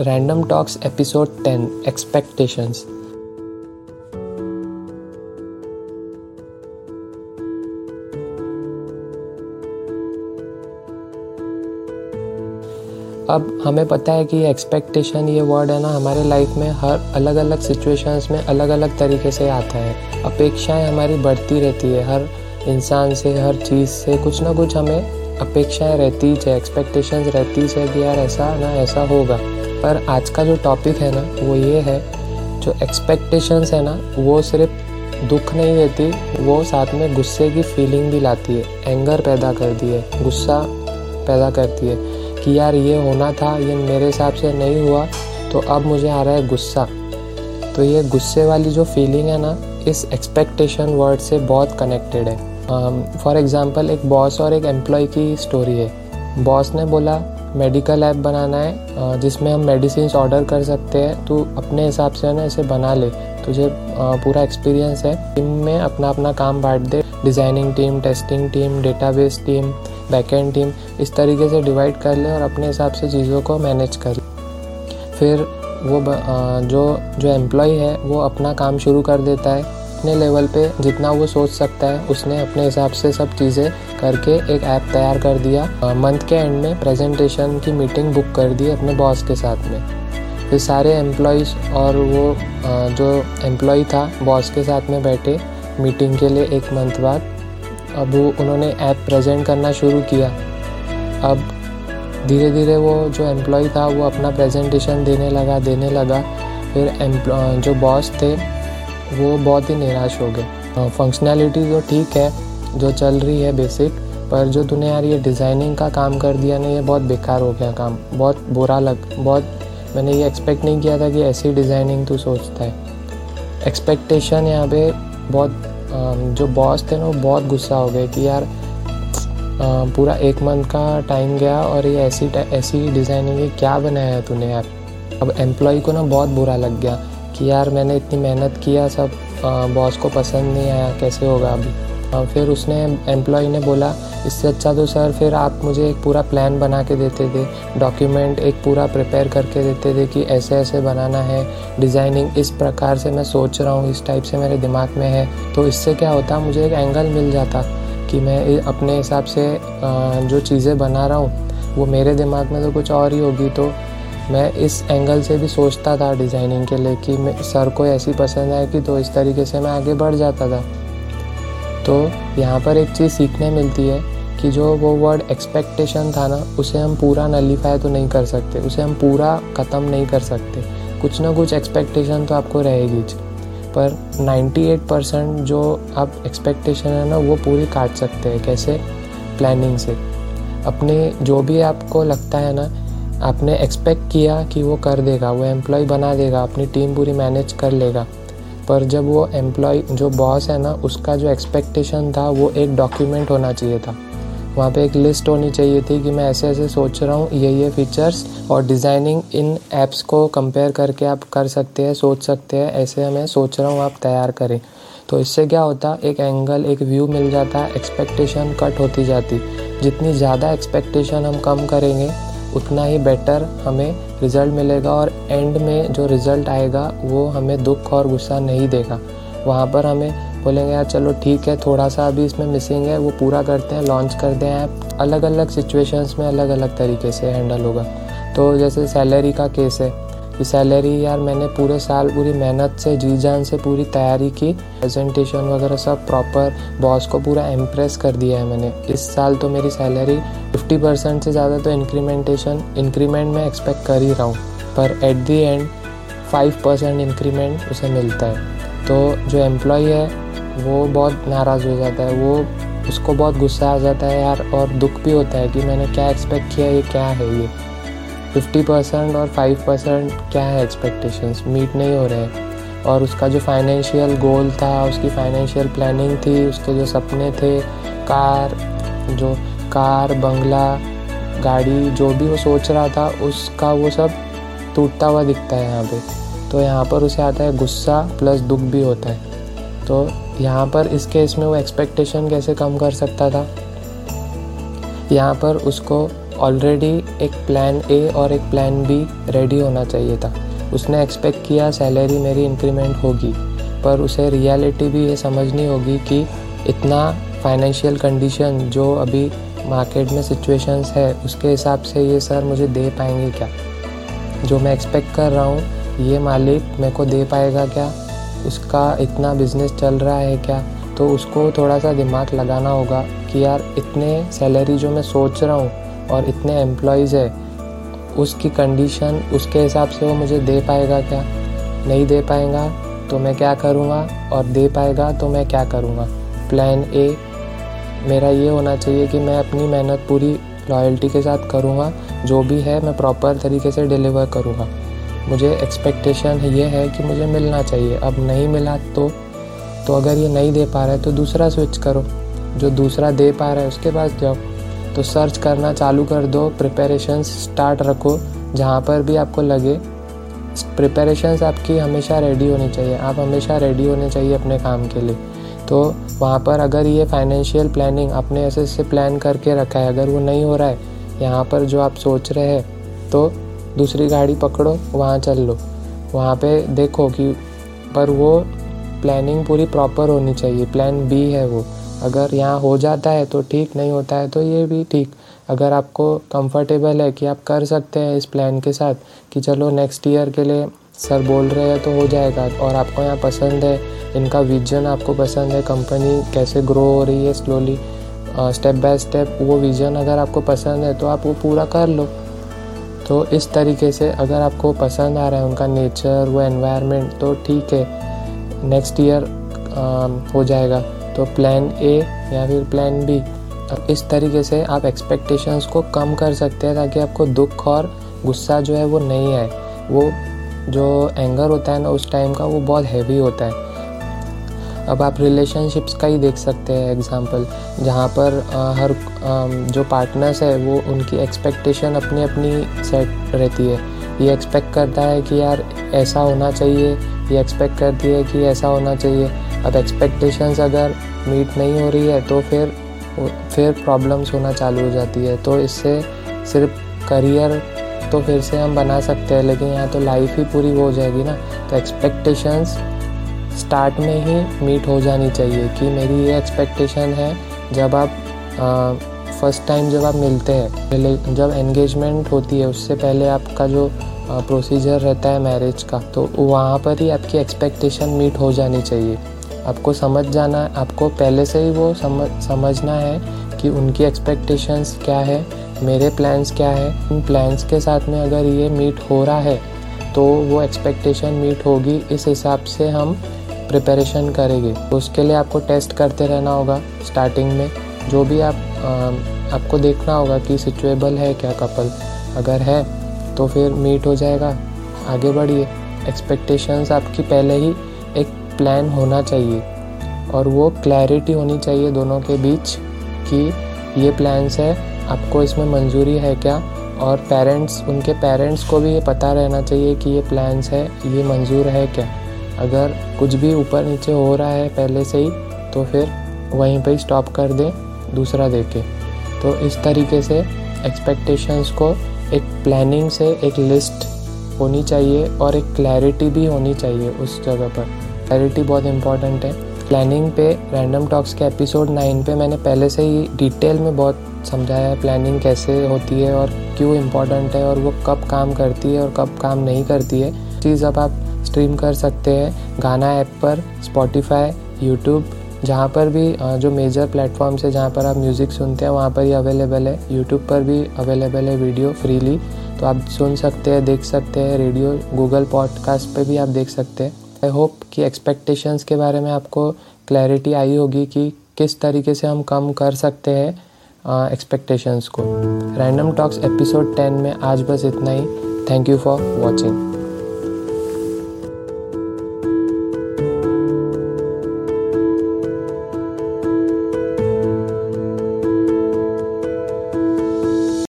Random talks episode 10 expectations अब हमें पता है कि एक्सपेक्टेशन ये वर्ड है ना, हमारे लाइफ में हर अलग अलग सिचुएशंस में अलग अलग तरीके से आता है। अपेक्षाएँ हमारी बढ़ती रहती है, हर इंसान से, हर चीज़ से, कुछ ना कुछ हमें अपेक्षाएँ रहती है एक्सपेक्टेशंस रहती है कि यार ऐसा ना, ऐसा होगा। पर आज का जो टॉपिक है ना, वो ये है, जो एक्सपेक्टेशंस है ना, वो सिर्फ़ दुख नहीं देती, वो साथ में गुस्से की फीलिंग भी लाती है एंगर पैदा करती है, गुस्सा पैदा करती है कि यार ये होना था, ये मेरे हिसाब से नहीं हुआ तो अब मुझे आ रहा है गुस्सा। तो ये गुस्से वाली जो फीलिंग है ना, इस एक्सपेक्टेशन वर्ड से बहुत कनेक्टेड है। फॉर एग्ज़ाम्पल एक बॉस और एक एम्प्लॉय की स्टोरी है। बॉस ने बोला मेडिकल ऐप बनाना है जिसमें हम मेडिसिन ऑर्डर कर सकते हैं तो अपने हिसाब से ना इसे बना ले। तुझे पूरा एक्सपीरियंस है। टीम में अपना अपना काम बांट दे। Designing team, testing team, database team backend team, इस तरीके से डिवाइड कर ले और अपने हिसाब से चीज़ों को मैनेज कर ले। फिर वो जो जो एम्प्लॉय है, वो अपना काम शुरू कर देता है। अपने लेवल पे जितना वो सोच सकता है, उसने अपने हिसाब से सब चीज़ें करके एक ऐप तैयार कर दिया। मंथ के एंड में प्रेजेंटेशन की मीटिंग बुक कर दी अपने बॉस के साथ में। फिर सारे एम्प्लॉयज़ और वो जो एम्प्लॉय था बॉस के साथ में बैठे मीटिंग के लिए एक मंथ बाद। अब वो, उन्होंने ऐप प्रेजेंट करना शुरू किया। अब धीरे धीरे वो जो एम्प्लॉय था, वो अपना प्रेजेंटेशन देने लगा देने लगा। फिर जो बॉस थे वो बहुत ही निराश हो गए। फंक्शनैलिटी तो ठीक है, जो चल रही है बेसिक पर जो तूने यार ये डिज़ाइनिंग का काम कर दिया ना, ये बहुत बेकार हो गया काम। बहुत बुरा लग, बहुत मैंने ये एक्सपेक्ट नहीं किया था कि ऐसी डिज़ाइनिंग तू सोचता है। एक्सपेक्टेशन यहाँ पे बहुत जो बॉस थे ना, वो बहुत गुस्सा हो गए कि यार पूरा एक मंथ का टाइम गया और ये ऐसी ऐसी डिज़ाइनिंग क्या बनाया है तूने यार। अब एम्प्लॉय को ना बहुत बुरा लग गया। कि यार मैंने इतनी मेहनत किया, सब बॉस को पसंद नहीं आया, कैसे होगा अभी? फिर उसने एम्प्लॉय ने बोला, इससे अच्छा तो सर फिर आप मुझे एक पूरा प्लान बना के देते थे डॉक्यूमेंट एक पूरा प्रिपेयर करके देते थे कि ऐसे ऐसे बनाना है डिज़ाइनिंग इस प्रकार से मैं सोच रहा हूँ, इस टाइप से मेरे दिमाग में है। तो इससे क्या होता, मुझे एक एंगल मिल जाता कि मैं अपने हिसाब से जो चीज़ें बना रहा हूँ, वो मेरे दिमाग में तो कुछ और ही होगी तो मैं इस एंगल से भी सोचता था डिज़ाइनिंग के लिए कि सर को ऐसी पसंद आए कि तो इस तरीके से मैं आगे बढ़ जाता था। तो यहाँ पर एक चीज़ सीखने मिलती है कि जो वो वर्ड एक्सपेक्टेशन था ना, उसे हम पूरा नलीफाई तो नहीं कर सकते, उसे हम पूरा ख़त्म नहीं कर सकते। कुछ ना कुछ एक्सपेक्टेशन तो आपको रहेगी पर 98 परसेंट जो आप एक्सपेक्टेशन है ना, वो पूरी काट सकते हैं, कैसे? प्लानिंग से। अपने जो भी आपको लगता है ना आपने एक्सपेक्ट किया कि वो कर देगा, वो एम्प्लॉय बना देगा, अपनी टीम पूरी मैनेज कर लेगा। पर जब वो एम्प्लॉय जो बॉस है ना, उसका जो एक्सपेक्टेशन था, वो एक डॉक्यूमेंट होना चाहिए था। वहाँ पे एक लिस्ट होनी चाहिए थी कि मैं ऐसे ऐसे सोच रहा हूँ, ये ये फीचर्स और डिज़ाइनिंग इन ऐप्स को कंपेयर करके आप कर सकते हैं, सोच सकते हैं, ऐसे मैं सोच रहा हूँ, आप तैयार करें। तो इससे क्या होता, एक एंगल एक व्यू मिल जाता एक्सपेक्टेशन कट होती जाती। जितनी ज़्यादा एक्सपेक्टेशन हम कम करेंगे उतना ही बेटर हमें रिज़ल्ट मिलेगा और एंड में जो रिज़ल्ट आएगा, वो हमें दुख और गुस्सा नहीं देगा। वहाँ पर हमें बोलेंगे, यार चलो ठीक है थोड़ा सा अभी इसमें मिसिंग है, वो पूरा करते हैं लॉन्च करते हैं ऐप अलग अलग सिचुएशंस में अलग अलग तरीके से हैंडल होगा। तो जैसे सैलरी का केस है कि सैलरी यार मैंने पूरे साल पूरी मेहनत से जी जान से पूरी तैयारी की। प्रेजेंटेशन वगैरह सब प्रॉपर बॉस को पूरा इम्प्रेस कर दिया है मैंने। इस साल तो मेरी सैलरी 50 परसेंट से ज़्यादा तो इंक्रीमेंटेशन इंक्रीमेंट मैं एक्सपेक्ट कर ही रहा हूँ। पर at the end five percent increment उसे मिलता है। तो जो एम्प्लॉय है, वो बहुत नाराज़ हो जाता है। वो उसको बहुत गुस्सा आ जाता है यार और दुख भी होता है कि मैंने क्या एक्सपेक्ट किया, ये क्या है ये? फिफ्टी परसेंट और फाइव परसेंट क्या है एक्सपेक्टेशंस मीट नहीं हो रहे। हैं और उसका जो फाइनेंशियल गोल था, उसकी फाइनेंशियल प्लानिंग थी, उसके जो सपने थे, कार, जो कार, बंगला, गाड़ी, जो भी वो सोच रहा था, उसका वो सब टूटता हुआ दिखता है यहाँ पे। तो यहाँ पर उसे आता है गुस्सा प्लस दुख भी होता है। तो यहाँ पर इस केस में वो एक्सपेक्टेशन कैसे कम कर सकता था? यहाँ पर उसको ऑलरेडी एक प्लान ए और एक प्लान बी रेडी होना चाहिए था। उसने एक्सपेक्ट किया सैलरी मेरी इंक्रीमेंट होगी, पर उसे रियलिटी भी ये समझनी होगी कि इतना फाइनेंशियल कंडीशन जो अभी मार्केट में सिचुएशंस है, उसके हिसाब से ये सर मुझे दे पाएँगे क्या? जो मैं एक्सपेक्ट कर रहा हूँ, ये मालिक मेरे को दे पाएगा क्या? उसका इतना बिज़नेस चल रहा है क्या? तो उसको थोड़ा सा दिमाग लगाना होगा कि यार इतने सैलरी जो मैं सोच रहा हूँ और इतने एम्प्लॉयज़ है, उसकी कंडीशन उसके हिसाब से वो मुझे दे पाएगा क्या? नहीं दे पाएगा तो मैं क्या करूँगा? और दे पाएगा तो मैं क्या करूँगा? प्लान ए मेरा ये होना चाहिए कि मैं अपनी मेहनत पूरी लॉयल्टी के साथ करूँगा, जो भी है मैं प्रॉपर तरीके से डिलीवर करूँगा। मुझे एक्सपेक्टेशन ये है कि मुझे मिलना चाहिए। अब नहीं मिला तो तो अगर ये नहीं दे पा रहा है तो दूसरा स्विच करो। जो दूसरा दे पा रहा है, उसके पास जाओ। तो सर्च करना चालू कर दो प्रिपरेशन स्टार्ट रखो, जहाँ पर भी आपको लगे। प्रिपरेशंस आपकी हमेशा रेडी होनी चाहिए। आप हमेशा रेडी होने चाहिए अपने काम के लिए। तो वहाँ पर अगर ये फाइनेंशियल प्लानिंग अपने ऐसे ऐसे प्लान करके रखा है, अगर वो नहीं हो रहा है, यहाँ पर जो आप सोच रहे हैं तो दूसरी गाड़ी पकड़ो, वहाँ चल लो। वहाँ पे देखो कि पर वो प्लानिंग पूरी प्रॉपर होनी चाहिए। प्लान बी है वो। अगर यहाँ हो जाता है तो ठीक, नहीं होता है तो ये भी ठीक। अगर आपको कंफर्टेबल है कि आप कर सकते हैं इस प्लान के साथ कि चलो नेक्स्ट ईयर के लिए सर बोल रहे हैं तो हो जाएगा और आपको यहाँ पसंद है, इनका विजन आपको पसंद है कंपनी कैसे ग्रो हो रही है स्लोली स्टेप बाय स्टेप वो विजन अगर आपको पसंद है तो आप वो पूरा कर लो। तो इस तरीके से अगर आपको पसंद आ रहा है उनका नेचर वो एनवायरनमेंट तो ठीक है नेक्स्ट ईयर हो जाएगा। तो प्लान ए या फिर प्लान बी इस तरीके से आप एक्सपेक्टेशंस को कम कर सकते हैं ताकि आपको दुख और गुस्सा जो है वो नहीं आए। वो जो एंगर होता है ना उस टाइम का वो बहुत हैवी होता है। अब आप रिलेशनशिप्स का ही देख सकते हैं एग्जांपल जहाँ पर आ, हर आ, जो पार्टनर्स है वो उनकी एक्सपेक्टेशन अपनी अपनी सेट रहती है। ये एक्सपेक्ट करता है कि यार ऐसा होना चाहिए ये एक्सपेक्ट करती है कि ऐसा होना चाहिए। अब एक्सपेक्टेशंस अगर मीट नहीं हो रही है तो फिर फिर प्रॉब्लम्स होना चालू हो जाती है। तो इससे सिर्फ़ करियर तो फिर से हम बना सकते हैं, लेकिन यहाँ तो लाइफ ही पूरी हो जाएगी ना। तो एक्सपेक्टेशंस स्टार्ट में ही मीट हो जानी चाहिए कि मेरी ये एक्सपेक्टेशन है, जब आप फ़र्स्ट टाइम जब आप मिलते हैं जब एंगेजमेंट होती है, उससे पहले आपका जो प्रोसीजर रहता है मैरिज का तो वहाँ पर ही आपकी एक्सपेक्टेशन मीट हो जानी चाहिए। आपको समझ जाना है आपको पहले से ही वो समझ समझना है कि उनकी एक्सपेक्टेशंस क्या है मेरे प्लान्स क्या है। उन प्लान्स के साथ में अगर ये मीट हो रहा है तो वो एक्सपेक्टेशन मीट होगी। इस हिसाब से हम प्रिपरेशन करेंगे। उसके लिए आपको टेस्ट करते रहना होगा स्टार्टिंग में। जो भी आप आ, आपको देखना होगा कि सिचुएबल है क्या कपल अगर है तो फिर मीट हो जाएगा। आगे बढ़िए। एक्सपेक्टेशंस आपकी पहले ही प्लान होना चाहिए। और वो क्लैरिटी होनी चाहिए दोनों के बीच कि ये प्लान्स है, आपको इसमें मंजूरी है क्या? और पेरेंट्स उनके पेरेंट्स को भी ये पता रहना चाहिए कि ये प्लान्स है, ये मंजूर है क्या? अगर कुछ भी ऊपर नीचे हो रहा है पहले से ही तो फिर वहीं पे स्टॉप कर दें, दूसरा देके तो इस तरीके से एक्सपेक्टेशंस को एक प्लानिंग से एक लिस्ट होनी चाहिए और एक क्लैरिटी भी होनी चाहिए उस जगह पर। क्लैरिटी बहुत इंपॉर्टेंट है। प्लानिंग पे रैंडम टॉक्स के एपिसोड नाइन पे मैंने पहले से ही डिटेल में बहुत समझाया है प्लानिंग कैसे होती है और क्यों इम्पोर्टेंट है और वो कब काम करती है और कब काम नहीं करती है। चीज़ अब आप स्ट्रीम कर सकते हैं गाना ऐप पर स्पॉटिफाई यूट्यूब जहाँ पर भी जो मेजर प्लेटफॉर्म्स है, जहाँ पर आप म्यूज़िक सुनते हैं, वहाँ पर ही अवेलेबल है। यूट्यूब पर भी अवेलेबल है वीडियो फ्रीली तो आप सुन सकते हैं, देख सकते हैं रेडियो गूगल पॉडकास्ट पे भी आप देख सकते हैं। आई होप कि एक्सपेक्टेशंस के बारे में आपको क्लैरिटी आई होगी कि किस तरीके से हम कम कर सकते हैं एक्सपेक्टेशंस को। रैंडम टॉक्स एपिसोड टेन में आज बस इतना ही। Thank you for watching